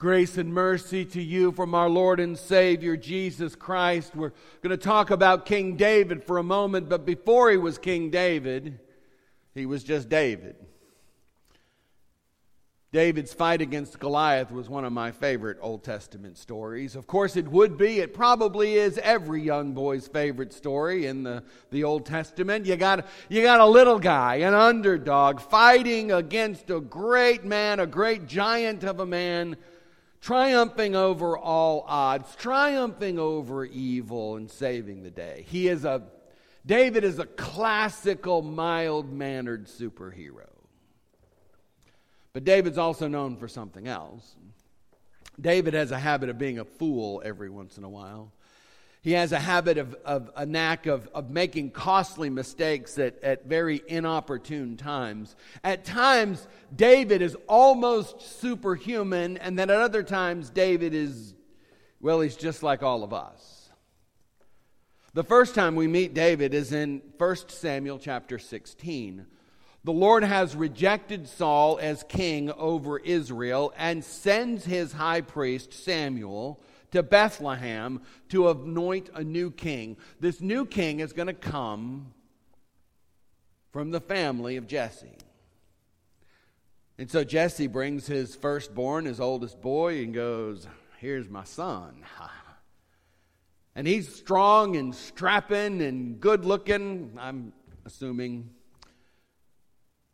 Grace and mercy to you from our Lord and Savior Jesus Christ. We're going to talk about King David for a moment, but before he was King David, he was just David. David's fight against Goliath was one of my favorite Old Testament stories. Of course, it would be. It probably is every young boy's favorite story in the, the Old Testament. You got, you got a little guy, an underdog, fighting against a great man, a great giant of a man, triumphing over all odds, triumphing over evil, and saving the day. He is a, David is a classical, mild mannered superhero. But David's also known for something else. David has a habit of being a fool every once in a while. He has a habit of, of a knack of, of making costly mistakes at, at very inopportune times. At times, David is almost superhuman, and then at other times, David is, well, he's just like all of us. The first time we meet David is in 1 Samuel chapter 16. The Lord has rejected Saul as king over Israel and sends his high priest, Samuel, to Bethlehem to anoint a new king. This new king is going to come from the family of Jesse. And so Jesse brings his firstborn, his oldest boy, and goes, Here's my son. And he's strong and strapping and good looking, I'm assuming.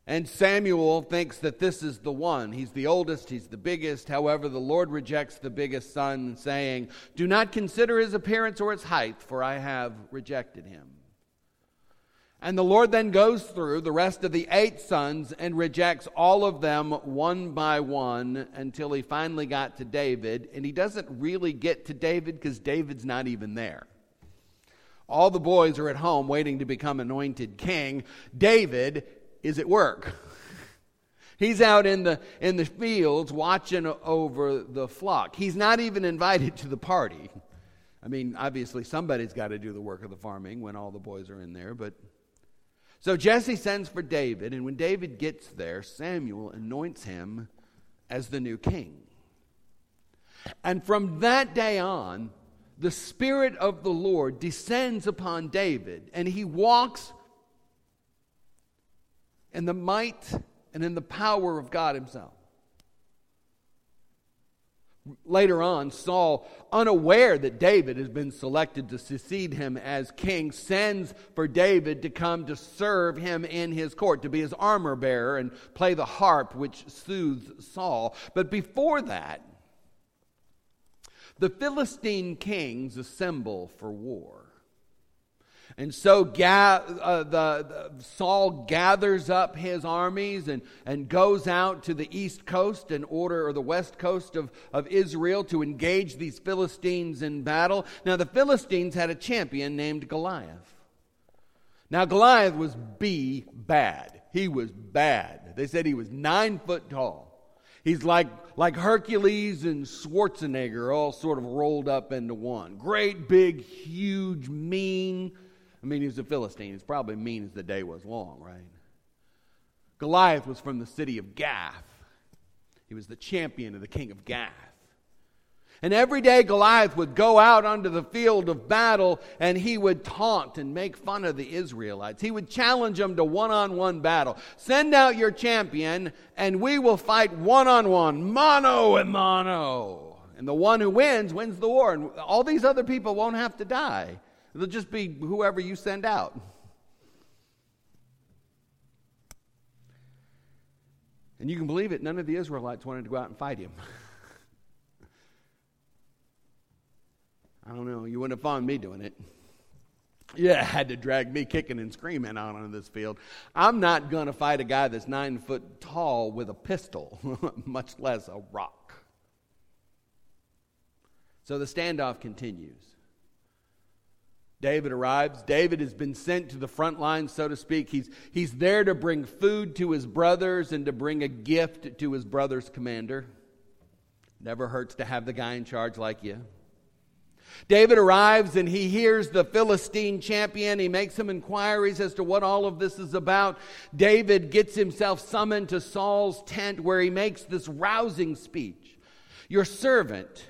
And Samuel thinks that this is the one. He's the oldest, he's the biggest. However, the Lord rejects the biggest son, saying, Do not consider his appearance or his height, for I have rejected him. And the Lord then goes through the rest of the eight sons and rejects all of them one by one until he finally got to David. And he doesn't really get to David because David's not even there. All the boys are at home waiting to become anointed king. David is at work. He's out in the, in the fields watching over the flock. He's not even invited to the party. I mean, obviously, somebody's got to do the work of the farming when all the boys are in there, but. So Jesse sends for David, and when David gets there, Samuel anoints him as the new king. And from that day on, the Spirit of the Lord descends upon David, and he walks in the might and in the power of God Himself. Later on, Saul, unaware that David has been selected to succeed him as king, sends for David to come to serve him in his court, to be his armor bearer and play the harp which soothes Saul. But before that, the Philistine kings assemble for war. And so ga- uh, the, the, Saul gathers up his armies and, and goes out to the east coast and order, or the west coast of, of Israel to engage these Philistines in battle. Now, the Philistines had a champion named Goliath. Now, Goliath was B bad. He was bad. They said he was nine foot tall. He's like, like Hercules and Schwarzenegger all sort of rolled up into one. Great, big, huge, mean I mean, he was a Philistine. He's probably mean as the day was long, right? Goliath was from the city of Gath. He was the champion of the king of Gath. And every day Goliath would go out onto the field of battle and he would taunt and make fun of the Israelites. He would challenge them to one on one battle. Send out your champion and we will fight one on one, mano a mano. And the one who wins, wins the war. And all these other people won't have to die. It'll just be whoever you send out. And you can believe it, none of the Israelites wanted to go out and fight him. I don't know, you wouldn't have found me doing it. Yeah, had to drag me kicking and screaming out on this field. I'm not going to fight a guy that's nine foot tall with a pistol, much less a rock. So the standoff continues. David arrives. David has been sent to the front line, so to speak. He's, he's there to bring food to his brothers and to bring a gift to his brother's commander. Never hurts to have the guy in charge like you. David arrives and he hears the Philistine champion. He makes some inquiries as to what all of this is about. David gets himself summoned to Saul's tent where he makes this rousing speech. Your servant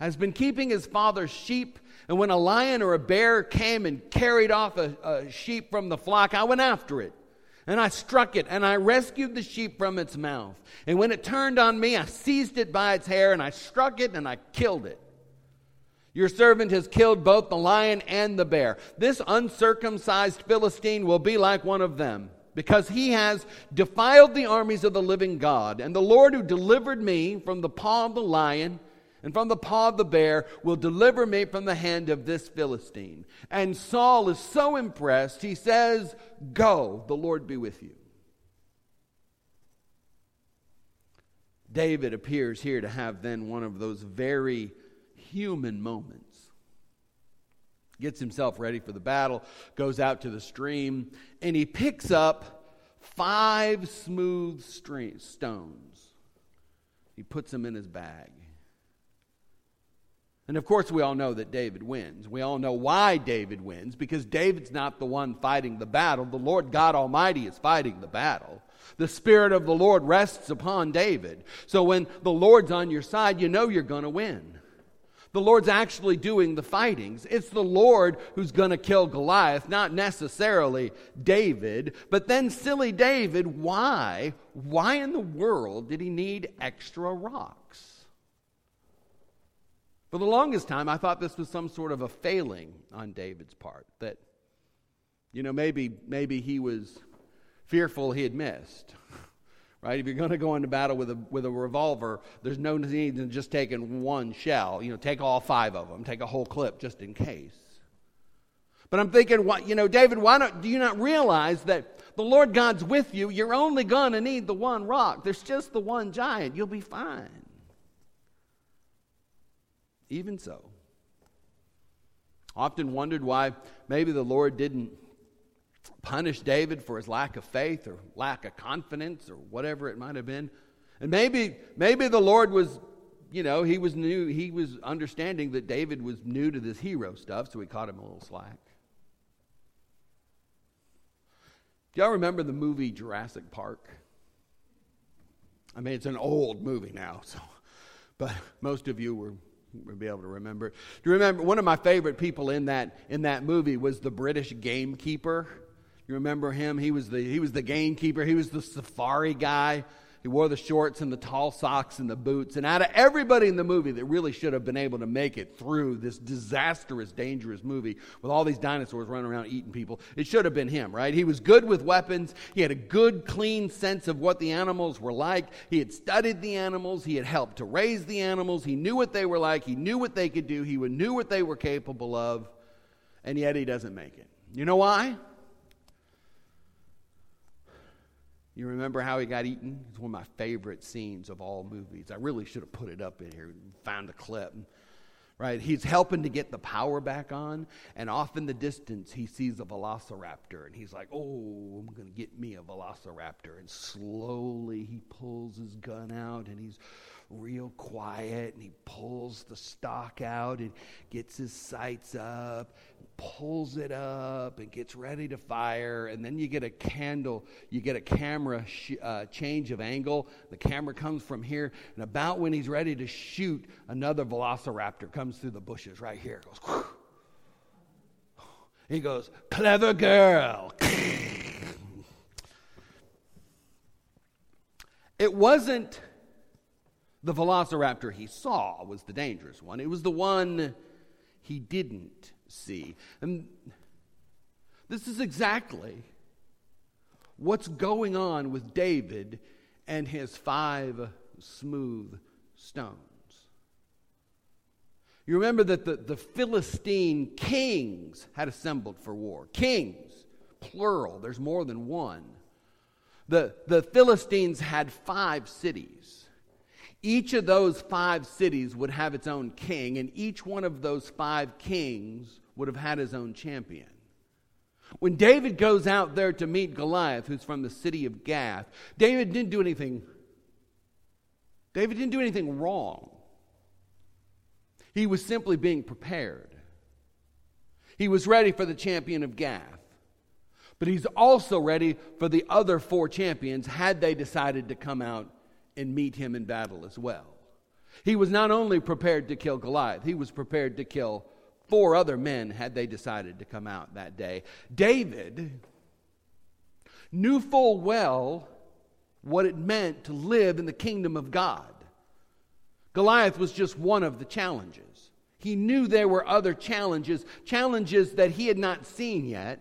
has been keeping his father's sheep, and when a lion or a bear came and carried off a, a sheep from the flock, I went after it. And I struck it, and I rescued the sheep from its mouth. And when it turned on me, I seized it by its hair, and I struck it, and I killed it. Your servant has killed both the lion and the bear. This uncircumcised Philistine will be like one of them, because he has defiled the armies of the living God. And the Lord who delivered me from the paw of the lion and from the paw of the bear will deliver me from the hand of this Philistine. And Saul is so impressed, he says, Go, the Lord be with you. David appears here to have then one of those very human moments. Gets himself ready for the battle, goes out to the stream, and he picks up five smooth stones. He puts them in his bag. And of course, we all know that David wins. We all know why David wins because David's not the one fighting the battle. The Lord God Almighty is fighting the battle. The Spirit of the Lord rests upon David. So when the Lord's on your side, you know you're going to win. The Lord's actually doing the fightings. It's the Lord who's going to kill Goliath, not necessarily David. But then, silly David, why? Why in the world did he need extra rocks? For the longest time, I thought this was some sort of a failing on David's part. That, you know, maybe, maybe he was fearful he had missed. Right? If you're going to go into battle with a, with a revolver, there's no need in just taking one shell. You know, take all five of them, take a whole clip just in case. But I'm thinking, what, you know, David, why don't, do you not realize that the Lord God's with you? You're only going to need the one rock. There's just the one giant. You'll be fine. Even so, often wondered why maybe the Lord didn't punish David for his lack of faith or lack of confidence or whatever it might have been. And maybe maybe the Lord was, you know, he was new, he was understanding that David was new to this hero stuff, so he caught him a little slack. Do y'all remember the movie Jurassic Park? I mean, it's an old movie now, so but most of you were Be able to remember. Do you remember one of my favorite people in that in that movie was the British gamekeeper? You remember him? He was the he was the gamekeeper. He was the safari guy. He wore the shorts and the tall socks and the boots. And out of everybody in the movie that really should have been able to make it through this disastrous, dangerous movie with all these dinosaurs running around eating people, it should have been him, right? He was good with weapons. He had a good, clean sense of what the animals were like. He had studied the animals. He had helped to raise the animals. He knew what they were like. He knew what they could do. He knew what they were capable of. And yet he doesn't make it. You know why? You remember how he got eaten? It's one of my favorite scenes of all movies. I really should have put it up in here, found a clip. Right? He's helping to get the power back on, and off in the distance, he sees a velociraptor, and he's like, Oh, I'm going to get me a velociraptor. And slowly he pulls his gun out, and he's real quiet, and he pulls the stock out and gets his sights up, pulls it up and gets ready to fire. And then you get a candle you get a camera sh- uh, change of angle. The camera comes from here and about when he's ready to shoot another velociraptor comes through the bushes right here. Goes he goes clever girl. It wasn't the velociraptor he saw was the dangerous one it was the one he didn't see. And this is exactly what's going on with David and his five smooth stones. You remember that the, the Philistine kings had assembled for war. Kings, plural, there's more than one. The, the Philistines had five cities. Each of those five cities would have its own king, and each one of those five kings would have had his own champion. When David goes out there to meet Goliath, who's from the city of Gath, David didn't do anything. David didn't do anything wrong. He was simply being prepared. He was ready for the champion of Gath. But he's also ready for the other four champions had they decided to come out and meet him in battle as well. He was not only prepared to kill Goliath, he was prepared to kill four other men had they decided to come out that day. David knew full well what it meant to live in the kingdom of God. Goliath was just one of the challenges. He knew there were other challenges, challenges that he had not seen yet,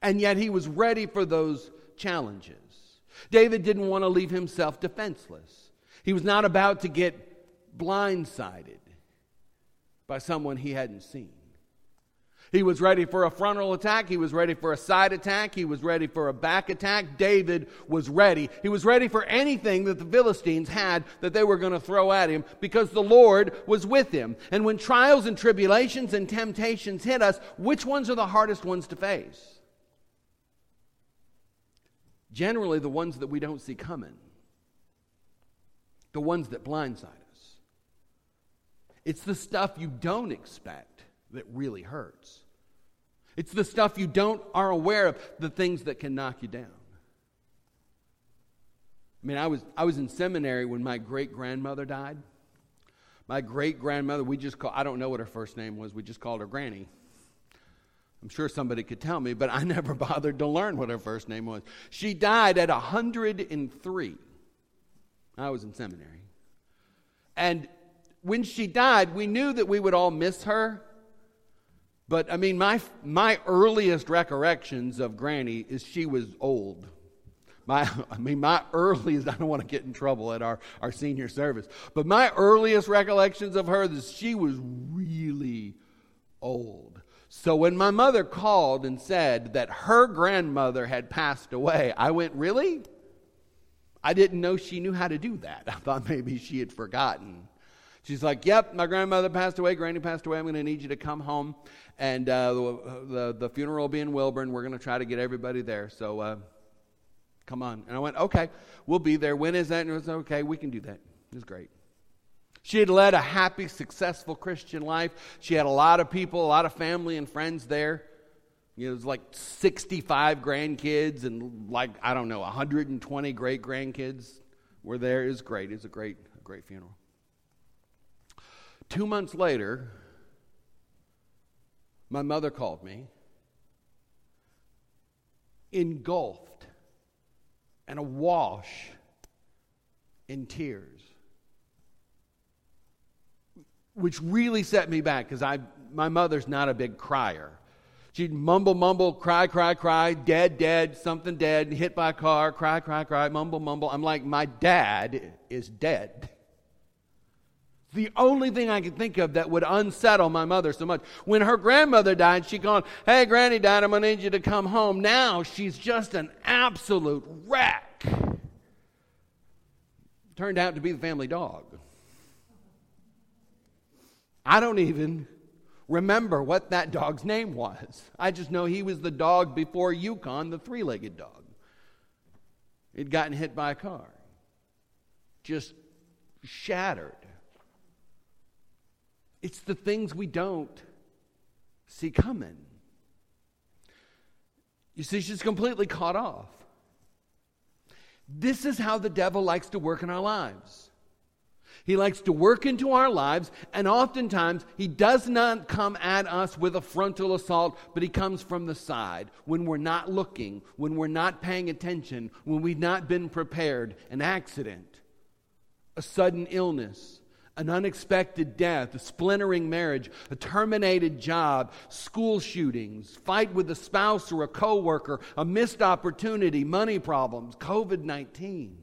and yet he was ready for those challenges. David didn't want to leave himself defenseless. He was not about to get blindsided by someone he hadn't seen. He was ready for a frontal attack. He was ready for a side attack. He was ready for a back attack. David was ready. He was ready for anything that the Philistines had that they were going to throw at him because the Lord was with him. And when trials and tribulations and temptations hit us, which ones are the hardest ones to face? Generally, the ones that we don't see coming, the ones that blindside us. It's the stuff you don't expect that really hurts. It's the stuff you don't are aware of, the things that can knock you down. I mean, I was I was in seminary when my great grandmother died. My great grandmother, we just call I don't know what her first name was, we just called her Granny. I'm sure somebody could tell me, but I never bothered to learn what her first name was. She died at 103. I was in seminary. And when she died, we knew that we would all miss her but I mean, my, my earliest recollections of Granny is she was old. My, I mean, my earliest, I don't want to get in trouble at our, our senior service, but my earliest recollections of her is she was really old. So when my mother called and said that her grandmother had passed away, I went, Really? I didn't know she knew how to do that. I thought maybe she had forgotten. She's like, Yep, my grandmother passed away. Granny passed away. I'm going to need you to come home and uh, the, the, the, funeral will be in Wilburn. We're going to try to get everybody there. So uh, come on. And I went, okay, we'll be there. When is that? And it was okay, we can do that. It was great. She had led a happy, successful Christian life. She had a lot of people, a lot of family and friends there. You know, it was like 65 grandkids and like, I don't know, 120 great grandkids were there. It was great. It was a great, a great funeral. Two months later, my mother called me, engulfed and awash in tears, which really set me back because I my mother's not a big crier. She'd mumble, mumble, cry, cry, cry, dead, dead, something dead, hit by a car, cry, cry, cry, mumble, mumble. I'm like, my dad is dead the only thing I could think of that would unsettle my mother so much. When her grandmother died, she gone, Hey, Granny died, I'm to need you to come home. Now she's just an absolute wreck. Turned out to be the family dog. I don't even remember what that dog's name was. I just know he was the dog before Yukon, the three legged dog. He'd gotten hit by a car, just shattered. It's the things we don't see coming. You see, she's completely caught off. This is how the devil likes to work in our lives. He likes to work into our lives, and oftentimes he does not come at us with a frontal assault, but he comes from the side when we're not looking, when we're not paying attention, when we've not been prepared. An accident, a sudden illness, an unexpected death, a splintering marriage, a terminated job, school shootings, fight with a spouse or a coworker, a missed opportunity, money problems, COVID 19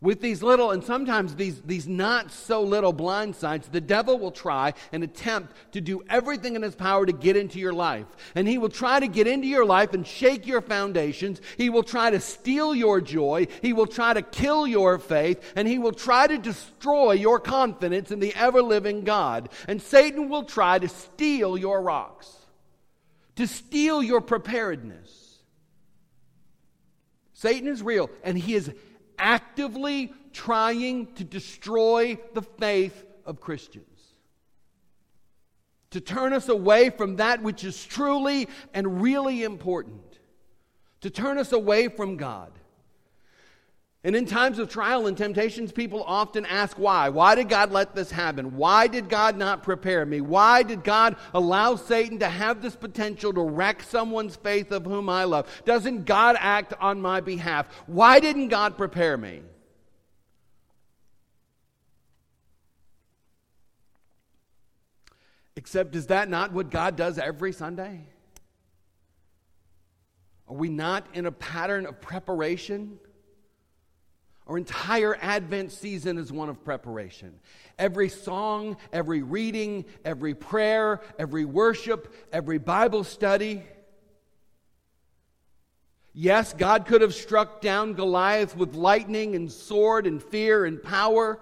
with these little and sometimes these, these not so little blind sides, the devil will try and attempt to do everything in his power to get into your life. And he will try to get into your life and shake your foundations. He will try to steal your joy. He will try to kill your faith. And he will try to destroy your confidence in the ever living God. And Satan will try to steal your rocks, to steal your preparedness. Satan is real, and he is actively trying to destroy the faith of Christians. To turn us away from that which is truly and really important. To turn us away from God. And in times of trial and temptations, people often ask why. Why did God let this happen? Why did God not prepare me? Why did God allow Satan to have this potential to wreck someone's faith of whom I love? Doesn't God act on my behalf? Why didn't God prepare me? Except, is that not what God does every Sunday? Are we not in a pattern of preparation? Our entire Advent season is one of preparation. Every song, every reading, every prayer, every worship, every Bible study. Yes, God could have struck down Goliath with lightning and sword and fear and power,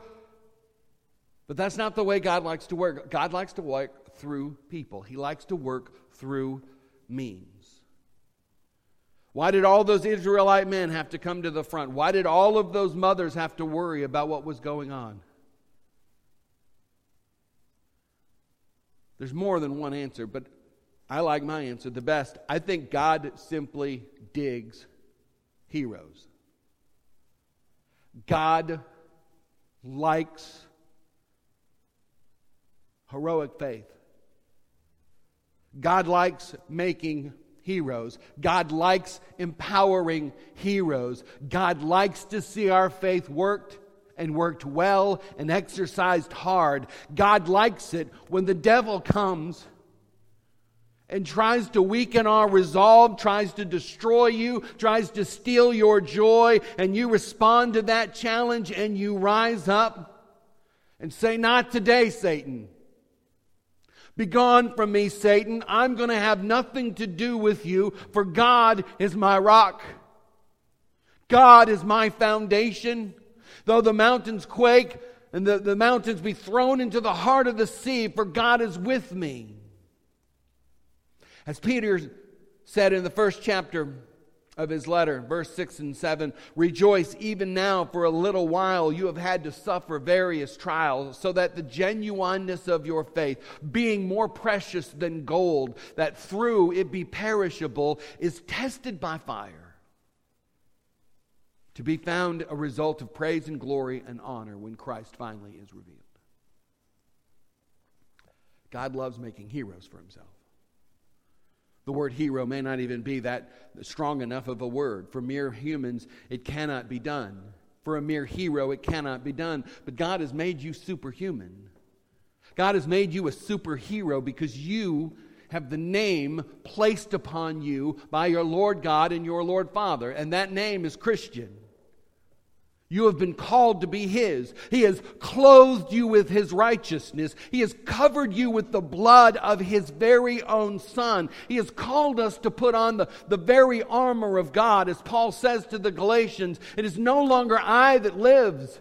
but that's not the way God likes to work. God likes to work through people, He likes to work through means. Why did all those Israelite men have to come to the front? Why did all of those mothers have to worry about what was going on? There's more than one answer, but I like my answer the best. I think God simply digs heroes. God likes heroic faith. God likes making heroes. God likes empowering heroes. God likes to see our faith worked and worked well and exercised hard. God likes it when the devil comes and tries to weaken our resolve, tries to destroy you, tries to steal your joy, and you respond to that challenge and you rise up and say, Not today, Satan. Begone from me, Satan. I'm going to have nothing to do with you, for God is my rock. God is my foundation. Though the mountains quake and the, the mountains be thrown into the heart of the sea, for God is with me. As Peter said in the first chapter of his letter, verse 6 and 7 Rejoice even now for a little while you have had to suffer various trials, so that the genuineness of your faith, being more precious than gold, that through it be perishable, is tested by fire, to be found a result of praise and glory and honor when Christ finally is revealed. God loves making heroes for himself. The word hero may not even be that strong enough of a word. For mere humans, it cannot be done. For a mere hero, it cannot be done. But God has made you superhuman. God has made you a superhero because you have the name placed upon you by your Lord God and your Lord Father, and that name is Christian. You have been called to be His. He has clothed you with His righteousness. He has covered you with the blood of His very own Son. He has called us to put on the, the very armor of God. As Paul says to the Galatians, it is no longer I that lives,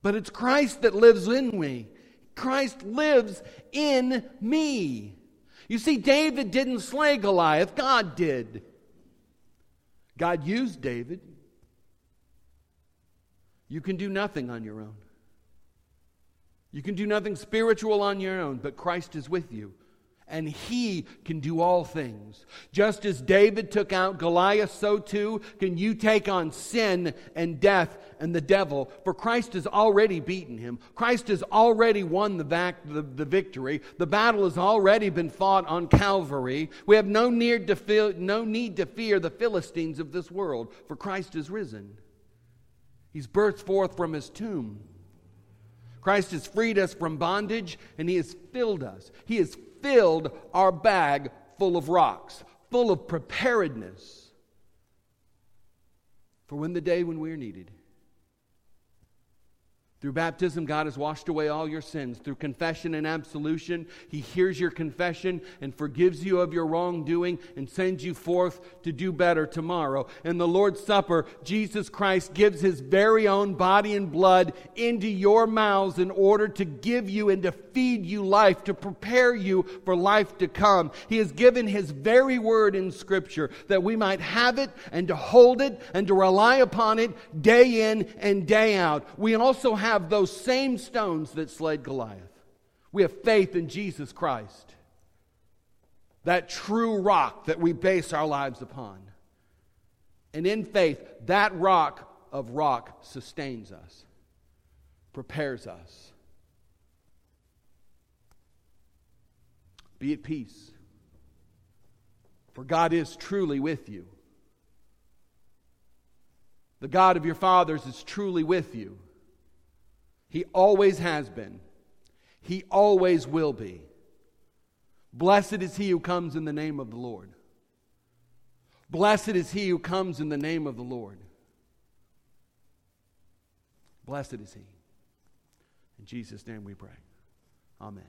but it's Christ that lives in me. Christ lives in me. You see, David didn't slay Goliath, God did. God used David. You can do nothing on your own. You can do nothing spiritual on your own, but Christ is with you. And he can do all things. Just as David took out Goliath, so too can you take on sin and death and the devil. For Christ has already beaten him. Christ has already won the, back, the, the victory. The battle has already been fought on Calvary. We have no need, to feel, no need to fear the Philistines of this world, for Christ is risen. He's burst forth from his tomb. Christ has freed us from bondage and he has filled us. He has filled our bag full of rocks, full of preparedness for when the day when we're needed. Through baptism, God has washed away all your sins. Through confession and absolution, He hears your confession and forgives you of your wrongdoing and sends you forth to do better tomorrow. In the Lord's Supper, Jesus Christ gives His very own body and blood into your mouths in order to give you and to feed you life, to prepare you for life to come. He has given His very word in Scripture that we might have it and to hold it and to rely upon it day in and day out. We also have have those same stones that slayed Goliath. We have faith in Jesus Christ, that true rock that we base our lives upon. And in faith, that rock of rock sustains us, prepares us. Be at peace, for God is truly with you. The God of your fathers is truly with you. He always has been. He always will be. Blessed is he who comes in the name of the Lord. Blessed is he who comes in the name of the Lord. Blessed is he. In Jesus' name we pray. Amen.